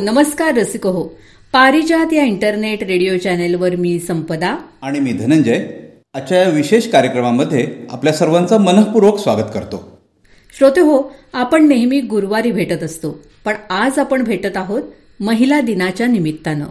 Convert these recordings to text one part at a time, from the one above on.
नमस्कार रसिक हो पारिजात या इंटरनेट रेडिओ चॅनेलवर मी संपदा. आणि मी धनंजय. आजच्या या विशेष कार्यक्रमामध्ये आपल्या सर्वांचं मनःपूर्वक स्वागत करतो. श्रोते हो आपण नेहमी गुरुवारी भेटत असतो पण आज आपण भेटत आहोत महिला दिनाच्या निमित्तानं.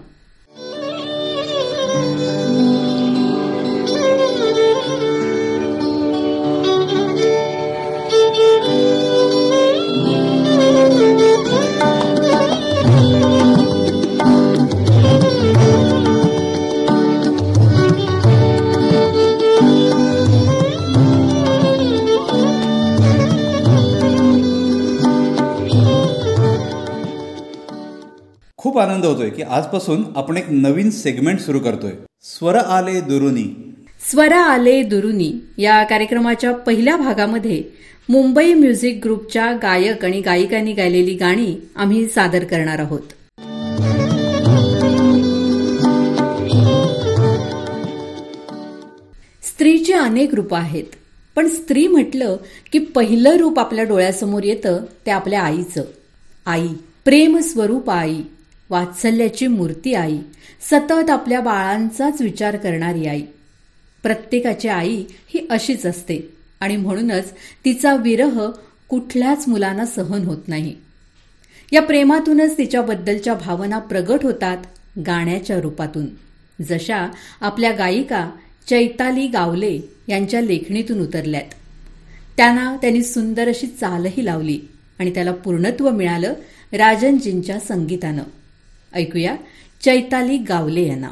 खूप आनंद होतोय की आजपासून आपण एक नवीन सेगमेंट सुरू करतोय. स्वर आले दुरुनी. स्वरा आले दुरुनी या कार्यक्रमाच्या पहिल्या भागामध्ये मुंबई म्युझिक ग्रुपच्या गायक आणि गायिकांनी गायलेली गाणी आम्ही सादर करणार आहोत. स्त्रीची अनेक रूपं आहेत पण स्त्री म्हटलं की पहिलं रूप आपल्या डोळ्यासमोर येतं ते आपल्या आईचं. आई प्रेम स्वरूप आई. वात्सल्याची मूर्ती आई सतत आपल्या बाळांचाच विचार करणारी आई. प्रत्येकाची आई ही अशीच असते आणि म्हणूनच तिचा विरह कुठल्याच मुलांना सहन होत नाही. या प्रेमातूनच तिच्याबद्दलच्या भावना प्रगट होतात गाण्याच्या रूपातून. जशा आपल्या गायिका चैताली गावले यांच्या लेखणीतून उतरल्यात. त्यांना त्यांनी सुंदर अशी चालही लावली आणि त्याला पूर्णत्व मिळालं राजनजींच्या संगीतानं. ऐकूया चैताली गावले यांना.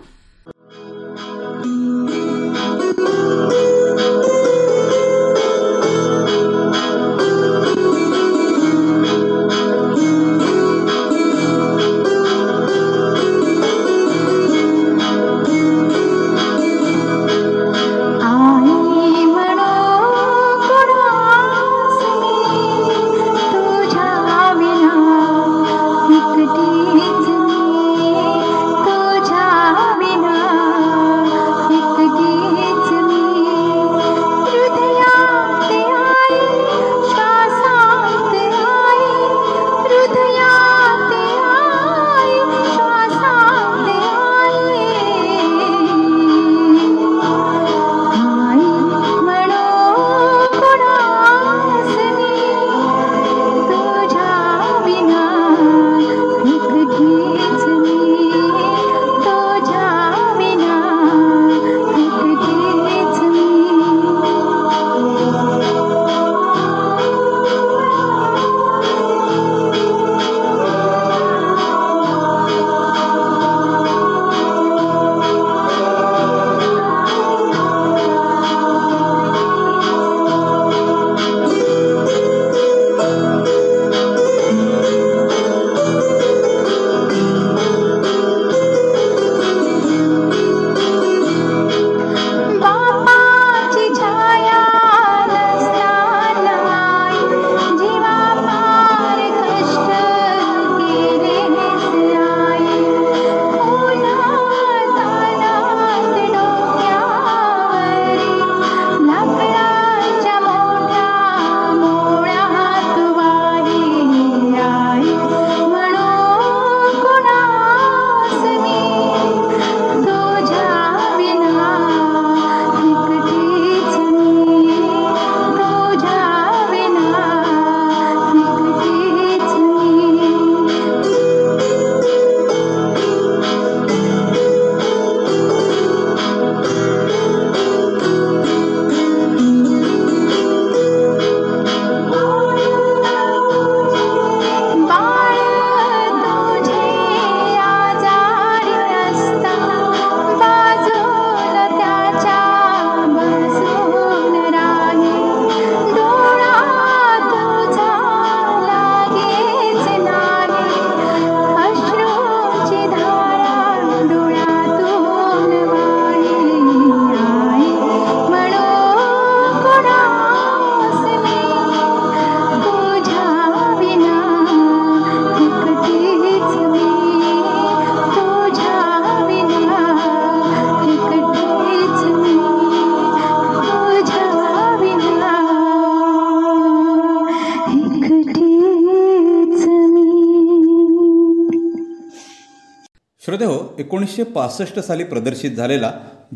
एकोणीसशे पासष्ट साली प्रदर्शित झालेला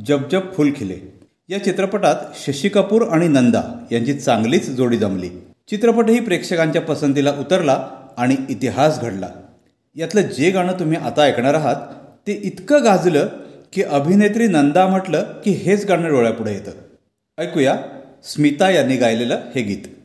जब जब फुल खिले. या चित्रपटात शशी कपूर आणि नंदा यांची चांगलीच जोडी जमली. चित्रपटही प्रेक्षकांच्या पसंतीला उतरला आणि इतिहास घडला. यातलं जे गाणं तुम्ही आता ऐकणार आहात ते इतकं गाजलं की अभिनेत्री नंदा म्हटलं की हेच गाणं डोळ्यापुढे येतं. ऐकूया स्मिता यांनी गायलेलं हे गीत.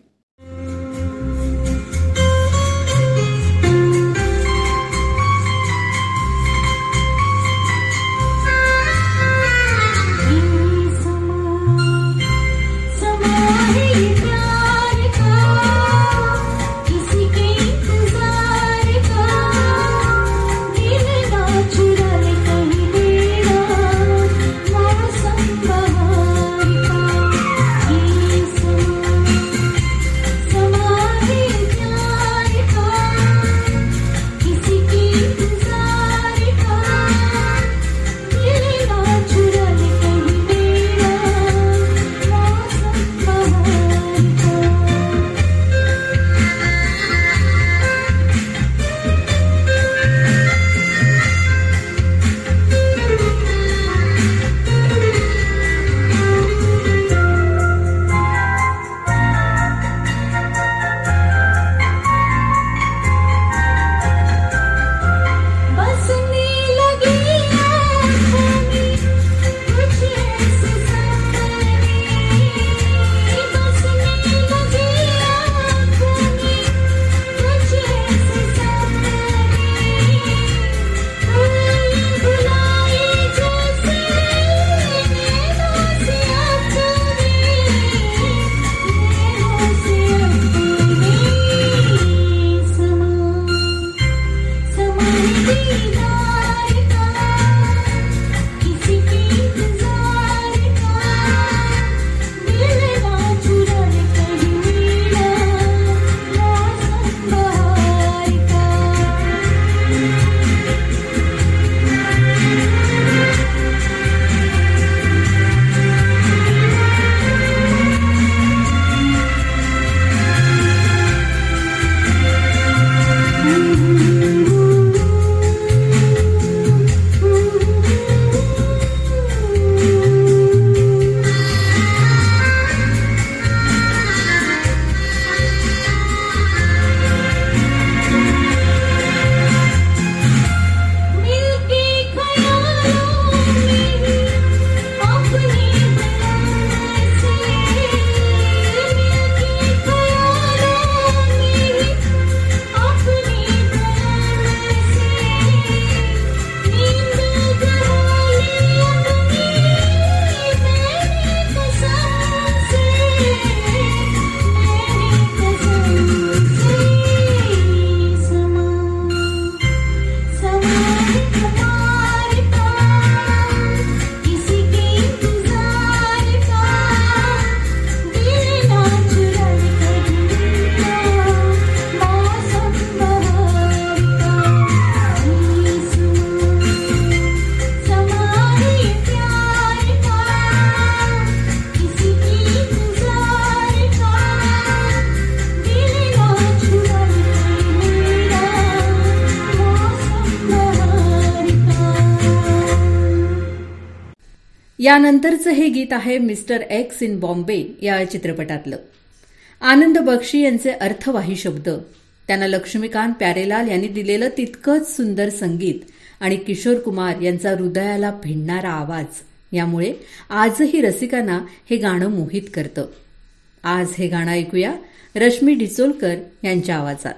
त्यानंतरचं हे गीत आहे मिस्टर एक्स इन बॉम्बे या चित्रपटातलं. आनंद बक्षी यांचे अर्थवाही शब्द. त्यांना लक्ष्मीकांत प्यारेलाल यांनी दिलेलं तितकंच सुंदर संगीत आणि किशोर कुमार यांचा हृदयाला भिडणारा आवाज. यामुळे आजही रसिकांना हे गाणं मोहित करतं. आज हे गाणं ऐकूया रश्मी डिचोलकर यांच्या आवाजात.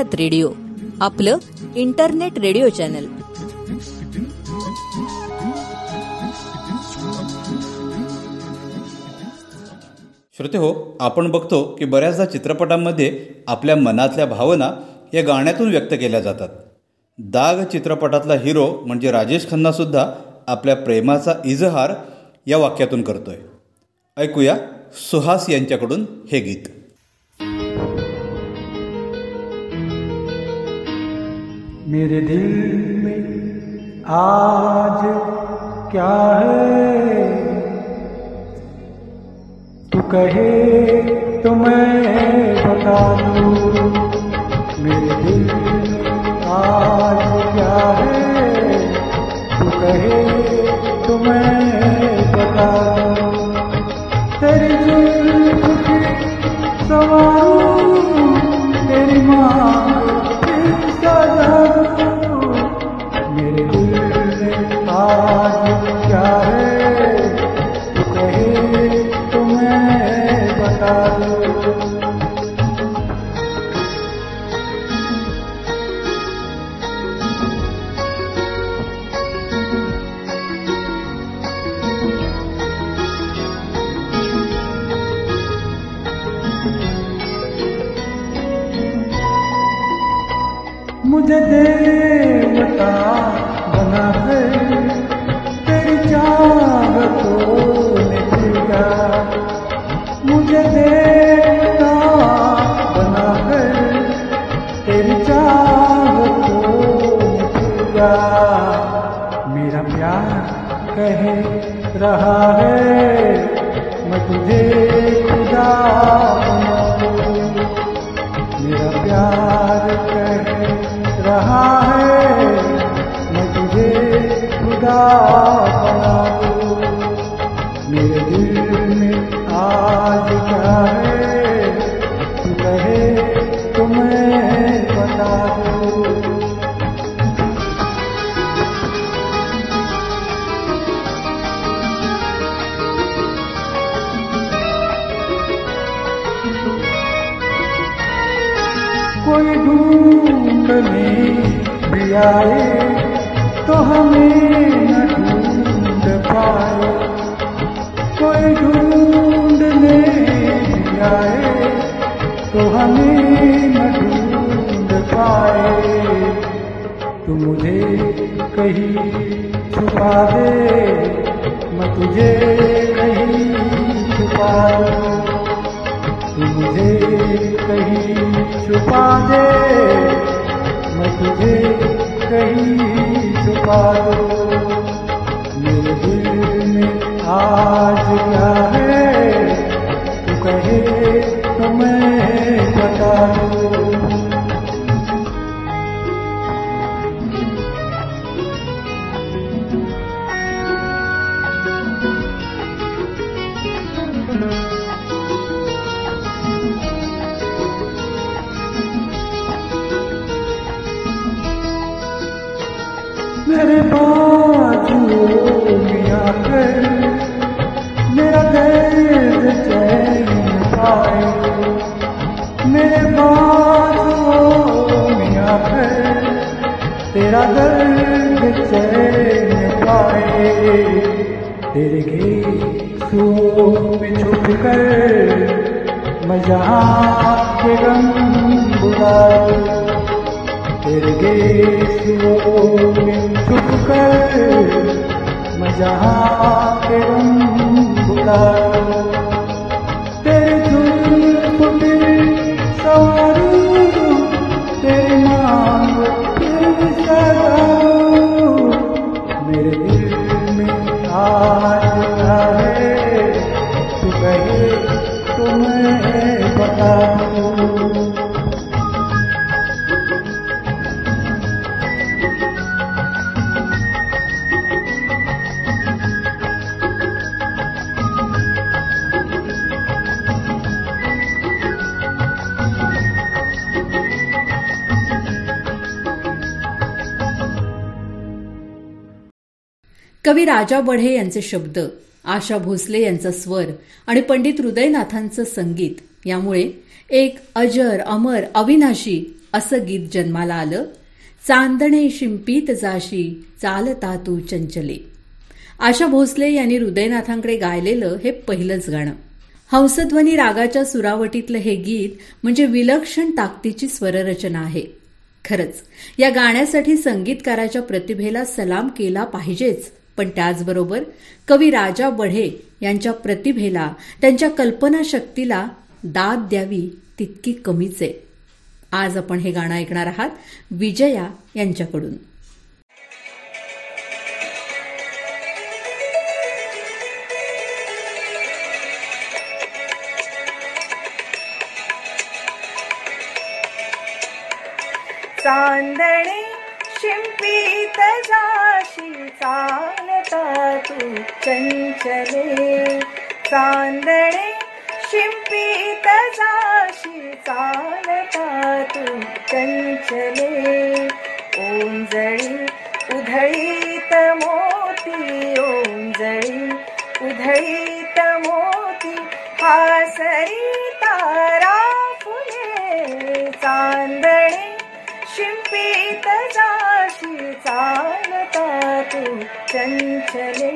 गुजरात रेडिओ आपलं इंटरनेट रेडिओ चॅनल. श्रोते हो आपण बघतो की बऱ्याचदा चित्रपटांमध्ये आपल्या मनातल्या भावना या गाण्यातून व्यक्त केल्या जातात. दाग चित्रपटातला हिरो म्हणजे राजेश खन्ना सुद्धा आपल्या प्रेमाचा इजहार या वाक्यातून करतोय. ऐकूया सुहास यांच्याकडून हे गीत. मेरे दिल में आज क्या है? तू कहे तो मैं बता दूँ, मेरे दिल आज क्या है? तू कहे तो मैं बता दूँ, तेरी जुल्फ सवाल, तेरी माँ Thank you. कवी राजा बढे यांचे शब्द आशा भोसले यांचा स्वर आणि पंडित हृदयनाथांचं संगीत यामुळे एक अजर अमर अविनाशी असं गीत जन्माला आलं. चांदणे शिंपीत जाशी चालता तू चंचले. आशा भोसले यांनी हृदयनाथांकडे गायलेलं हे पहिलंच गाणं. हंसध्वनी रागाच्या सुरावटीतलं हे गीत म्हणजे विलक्षण ताकदीची स्वररचना आहे. खरंच या गाण्यासाठी संगीतकाराच्या प्रतिभेला सलाम केला पाहिजेच पण त्याचबरोबर कवी राजा बढे यांच्या प्रतिभेला त्यांच्या कल्पनाशक्तीला दाद द्यावी तितकी कमीच आहे. आज आपण हे गाणं ऐकणार आहात विजया यांच्याकडून. चांदणे शिंपीत जाशी पातुञ्चले चञ्चले शिपी ताशि काल पातु कञ्चले ओं जयि उधरी त मोती ओं जयी उधयी चञ्चले।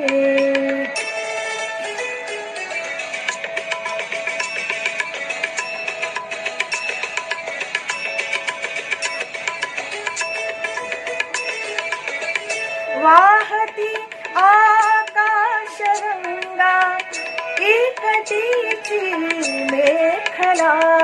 वाहति आकाशगङ्गा की मेखला।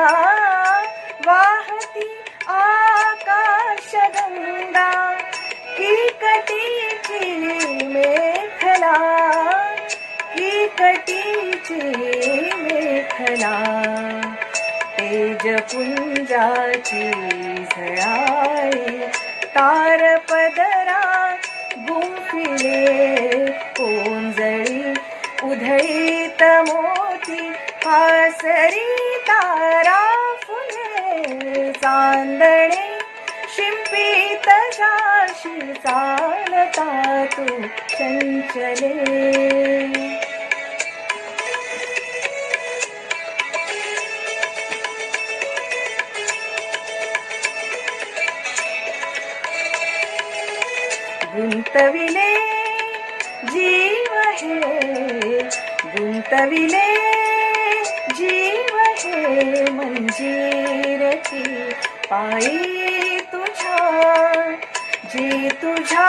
झळाळी तारपदरा ओंजळी उधळीत मोती हासरी तारा फुले शिंपीत जाशी चालता तू चंचले गुंतविले जीव हे गुंतविले जीव हे मंजीरची पायी तुझ्या जी तुझ्या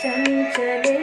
चञ्चले।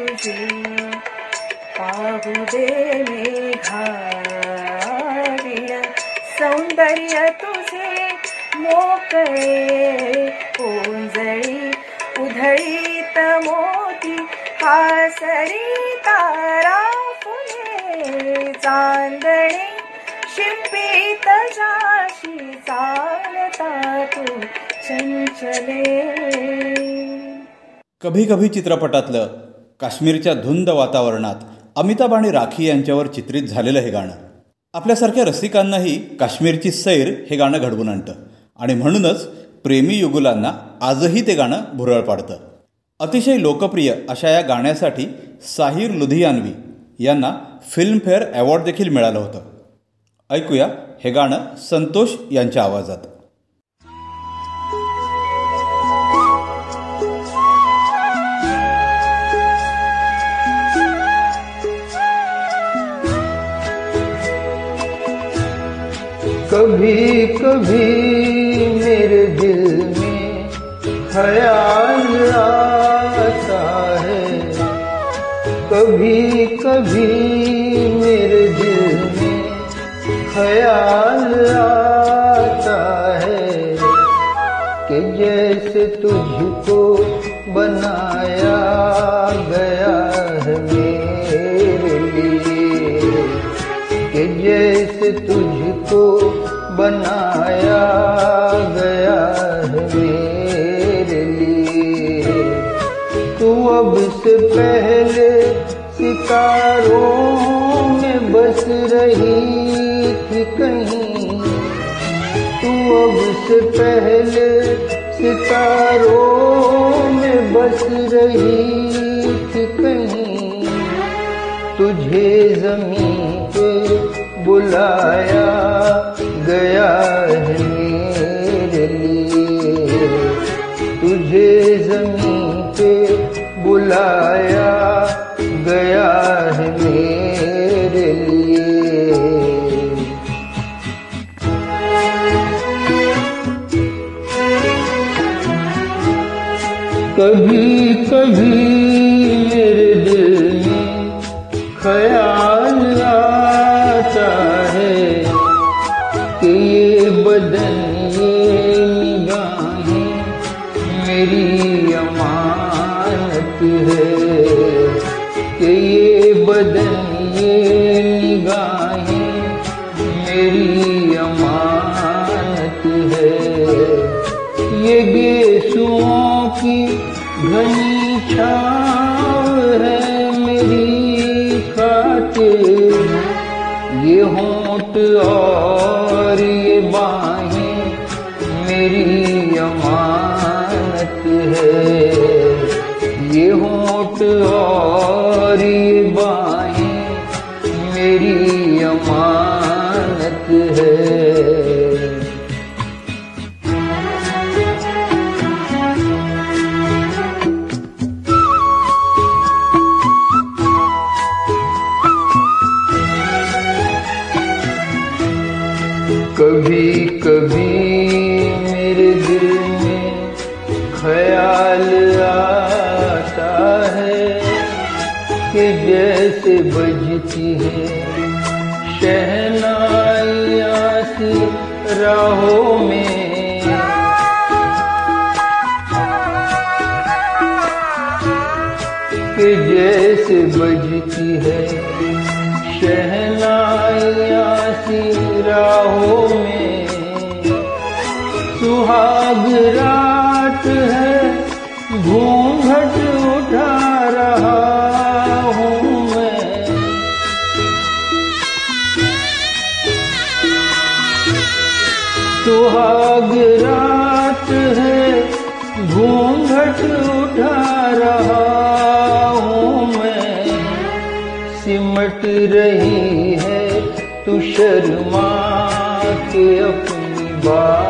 तुझी पाहू दे मेघावीण सौंदर्य तुझे मोकळे ओंजळी उधळीत मोती हासरी तारा फुले चांदणे शिंपीत जाशी चालता तू चंचले. कभी कभी चित्रपटातलं काश्मीरच्या धुंद वातावरणात अमिताभ आणि राखी यांच्यावर चित्रित झालेलं हे गाणं. आपल्यासारख्या रसिकांनाही काश्मीरची सैर हे गाणं घडवून आणतं. आणि म्हणूनच प्रेमी युगुलांना आजही ते गाणं भुरळ पाडतं. अतिशय लोकप्रिय अशा या गाण्यासाठी साहिर लुधियानवी यांना फिल्मफेअर अवॉर्ड देखील मिळालं होतं. ऐकूया हे गाणं संतोष यांच्या आवाजात. कभी कभी मेरे दिल में ख्याल आता है। कभी कभी मेरे दिल में ख्याल आता है कि जैसे तुझको बनाया गया गया तू अब से पहले सितारों में बस रही थी कहीं। तू अब से पहले सितारों में बस रही थी कहीं। तुझे ज़मीन पे बुलाया गया है बुलाया गया है मेरे लिए। कभी कभी शर्मा के अपनी में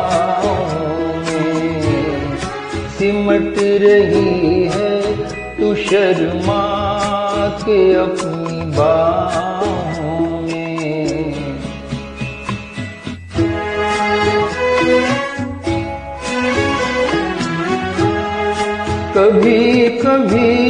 सिमट रही है तू शर्मा के अपनी में। कभी कभी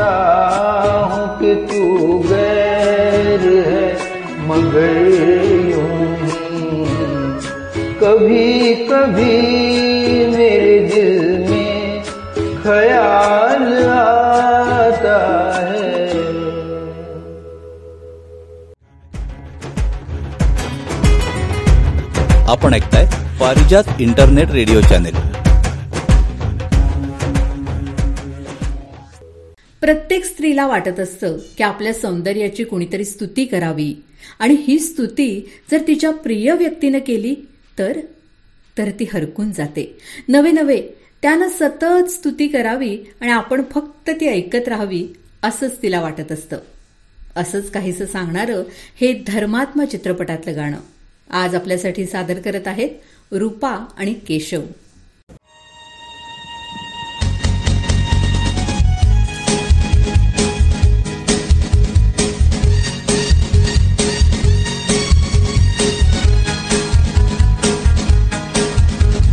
जानता हूँ कि तू गैर है, मगर यूँ। कभी कभी मेरे दिल में ख्याल आता है। आपण ऐकताय पारिजात इंटरनेट रेडिओ चॅनेल. प्रत्येक स्त्रीला वाटत असतं की आपल्या सौंदर्याची कुणीतरी स्तुती करावी. आणि ही स्तुती जर तिच्या प्रिय व्यक्तीनं केली तर तर ती हरकून जाते. नवे नवे त्यानं सतत स्तुती करावी आणि आपण फक्त ती ऐकत राहावी असंच तिला वाटत असतं. असंच काहीसं सांगणारं हे धर्मात्मा चित्रपटातलं गाणं. आज आपल्यासाठी सादर करत आहेत रूपा आणि केशव.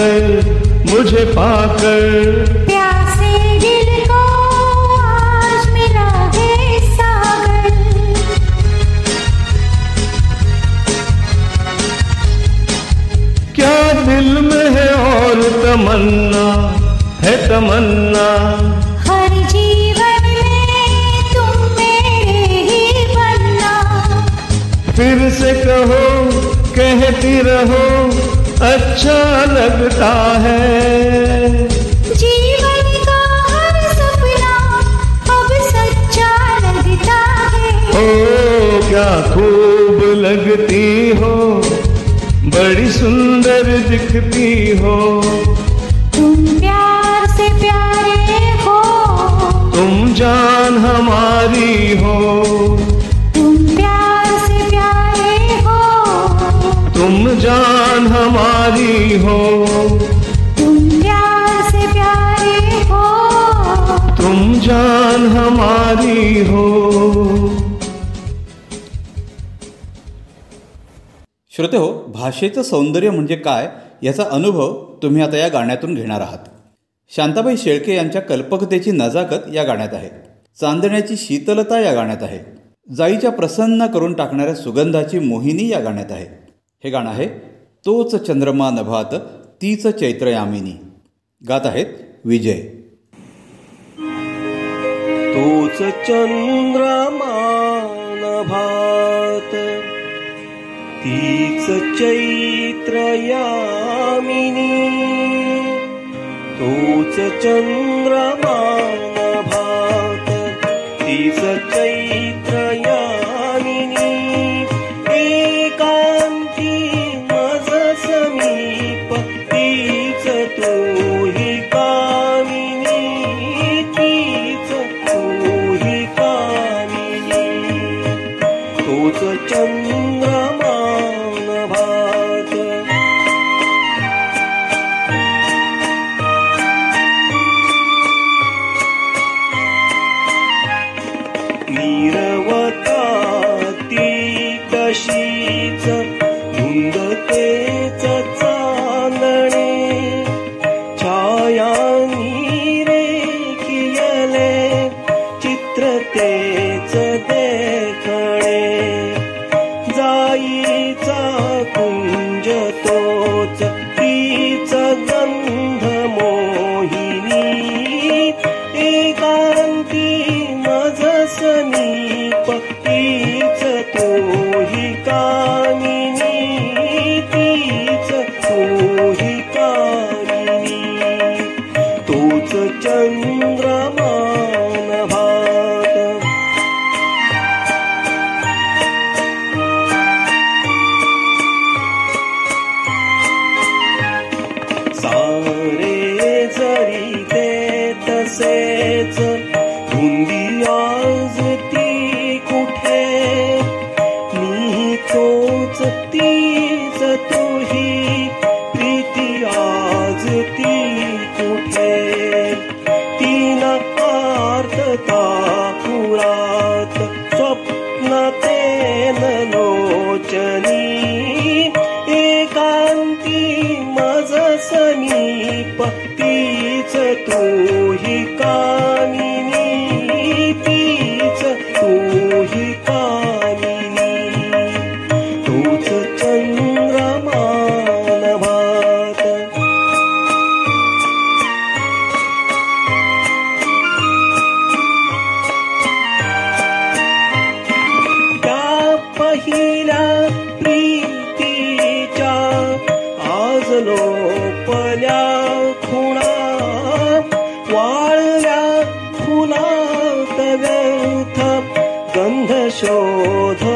पाकर मुझे पाकर प्यासे दिल को आज मिला है सागर। क्या दिल में है और तमन्ना है तमन्ना? हर जीवन में तुम मेरे ही बनना। फिर से कहो कहती रहो। अच्छा लगता है। जीवन का हर सपना अब सच्चा लगता है। ओ क्या खूब लगती हो बड़ी सुंदर दिखती हो। तुम प्यार से प्यारे हो। तुम जान हमारी हो। तुम जान हमारी हो। तुम प्यार से प्यारे हो। तुम जान हमारी हो। श्रोते हो भाषेचं सौंदर्य म्हणजे काय याचा अनुभव तुम्ही आता या गाण्यातून घेणार आहात. शांताबाई शेळके यांच्या कल्पकतेची नजाकत या गाण्यात आहे. चांदण्याची शीतलता या गाण्यात आहे. जाईच्या प्रसन्न करून टाकणाऱ्या सुगंधाची मोहिनी या गाण्यात आहे. हे गाणं आहे तोच चंद्रमा नभात तीच चैत्रयामिनी गात आहेत विजय. तोच चंद्रमा नभात तीच चैत्रयामिनी तोच चंद्रमा नभात तीच चैत्र रे বোধ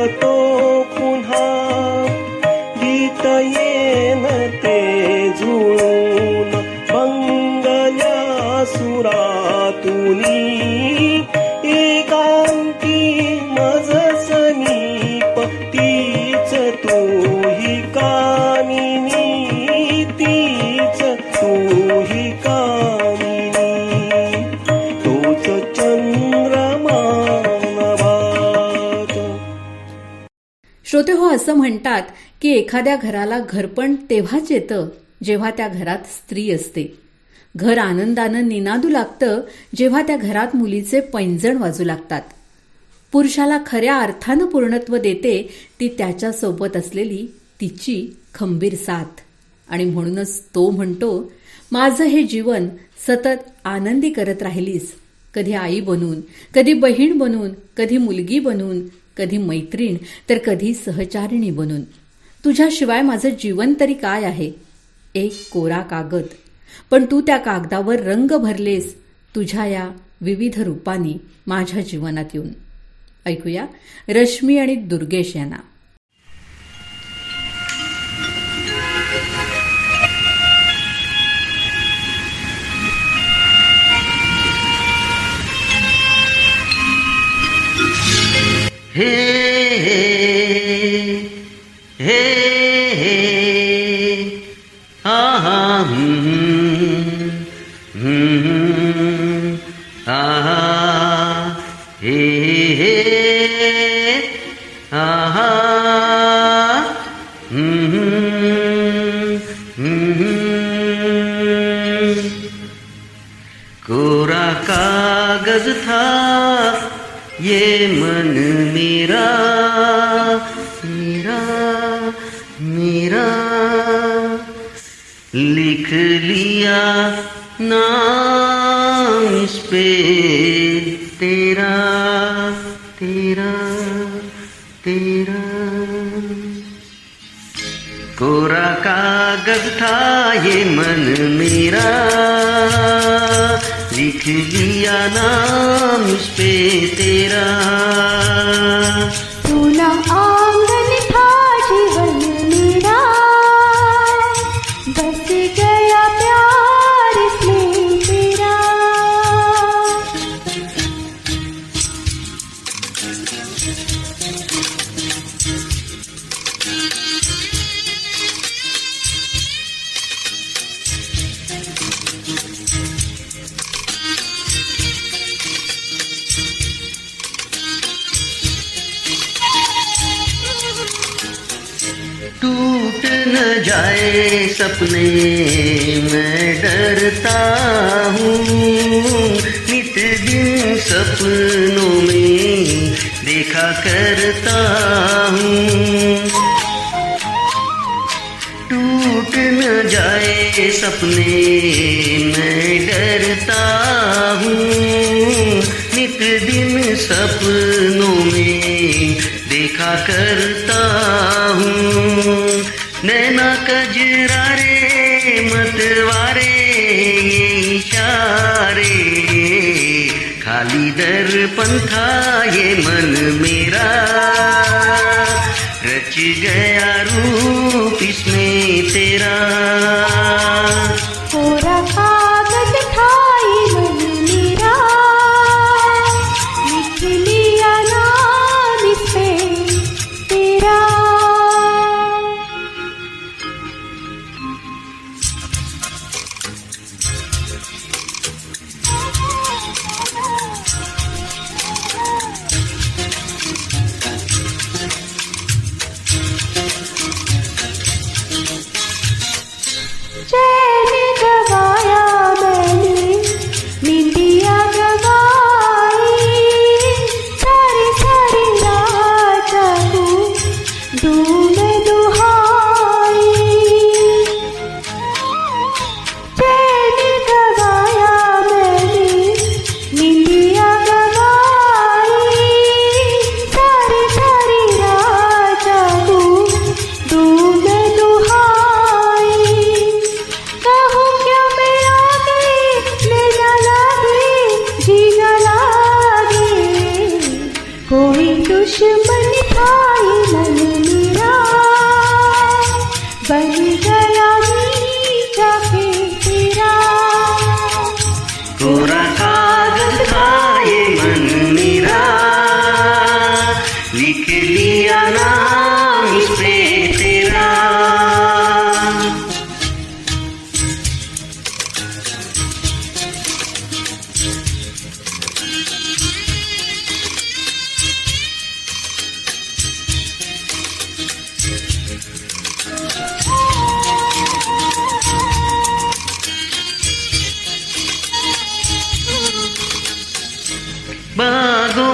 असं म्हणतात की एखाद्या घराला घरपण तेव्हाच येतं जेव्हा त्या घरात स्त्री असते. घर आनंदानं निनादू लागतं जेव्हा त्या घरात मुलीचे पैंजण वाजू लागतात. पुरुषाला खऱ्या अर्थानं पूर्णत्व देते ती त्याच्यासोबत असलेली तिची खंबीर साथ. आणि म्हणूनच तो म्हणतो माझं हे जीवन सतत आनंदी करत राहिलीस. कधी आई बनून कधी बहीण बनून कधी मुलगी बनून कधी मैत्रीण तर कधी सहचारिणी बनून. तुझ्याशिवाय माझं जीवन तरी काय आहे? एक कोरा कागद. पण तू त्या कागदावर रंग भरलेस तुझ्या या विविध रूपांनी माझ्या जीवनात येऊन. ऐकूया रश्मी आणि दुर्गेश यांना. हे नाम इस पे तेरा तेरा तेरा। कोरा कागज था ये मन मेरा। लिख लिया नाम इस पे तेरा।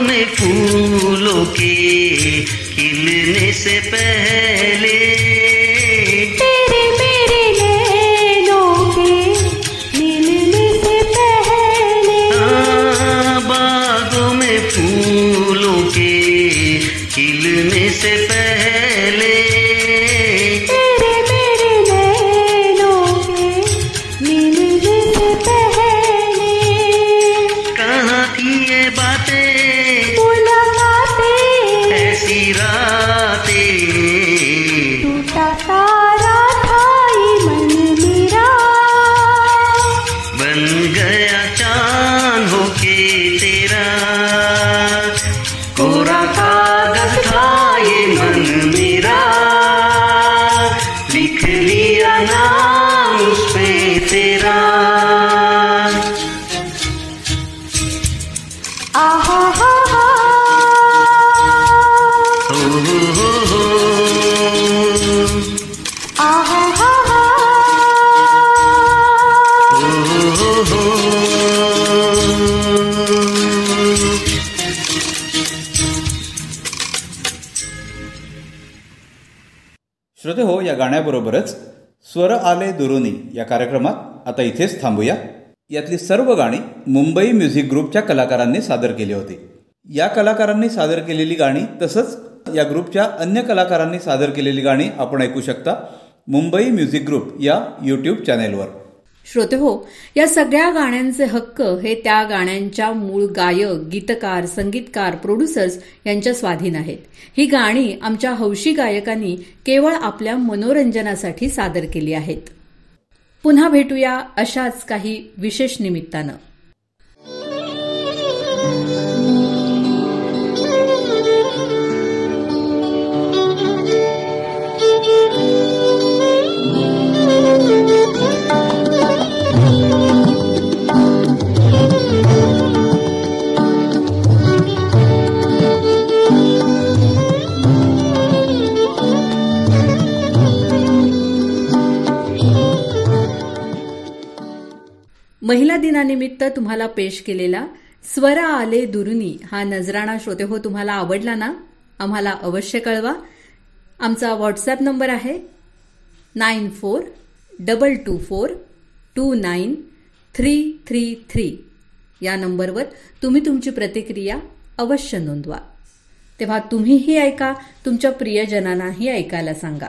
में फूलों के खिलने से पहले श्रोते हो या गाण्याबरोबरच स्वर आले दुरुनी या कार्यक्रमात आता इथेच थांबूया. यातली सर्व गाणी मुंबई म्युझिक ग्रुपच्या कलाकारांनी सादर केली होती. या कलाकारांनी सादर केलेली गाणी तसंच या ग्रुपच्या अन्य कलाकारांनी सादर केलेली गाणी आपण ऐकू शकता मुंबई म्युझिक ग्रुप या यूट्यूब चॅनेलवर श्रोते हो या सगळ्या गाण्यांचे हक्क हे त्या गाण्यांच्या मूळ गायक गीतकार संगीतकार प्रोड्युसर्स यांच्या स्वाधीन आहेत. ही गाणी आमच्या हौशी गायकांनी केवळ आपल्या मनोरंजनासाठी सादर केली आहेत. पुन्हा भेटूया अशाच काही विशेष निमित्तानं. महिला दिनानिमित्त तुम्हाला पेश केलेला स्वरा आले दुरुनी हा नजराणा श्रोते हो तुम्हाला आवडला ना? आम्हाला अवश्य कळवा. आमचा व्हॉट्सॲप नंबर आहे nine four double two four two nine three three three. या नंबरवर तुम्ही तुमची प्रतिक्रिया अवश्य नोंदवा. तेव्हा तुम्हीही ऐका तुमच्या प्रियजनांनाही ऐकायला सांगा.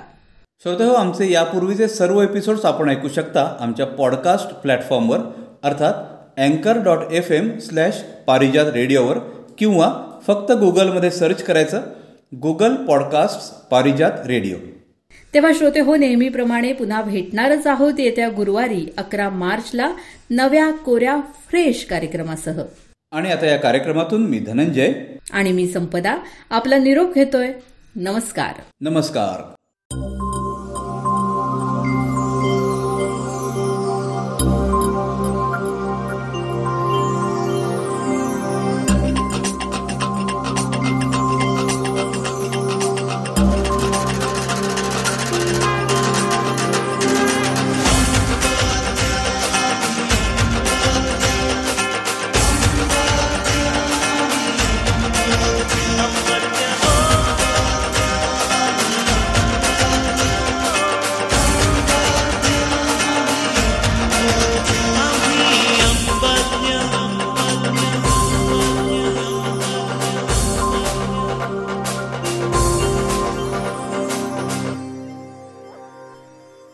श्रोते हो आमचे यापूर्वीचे सर्व एपिसोड्स आपण ऐकू शकता आमच्या पॉडकास्ट प्लॅटफॉर्मवर अर्थात अँकर dot F M slash Parijat रेडिओवर किंवा फक्त गुगलमध्ये सर्च करायचं गुगल पॉडकास्ट पारिजात रेडिओ तेव्हा श्रोते हो नेहमीप्रमाणे पुन्हा भेटणारच आहोत येत्या गुरुवारी अकरा मार्चला नव्या कोऱ्या फ्रेश कार्यक्रमासह. आणि आता या कार्यक्रमातून मी धनंजय. आणि मी संपदा आपला निरोप घेतोय. नमस्कार. नमस्कार.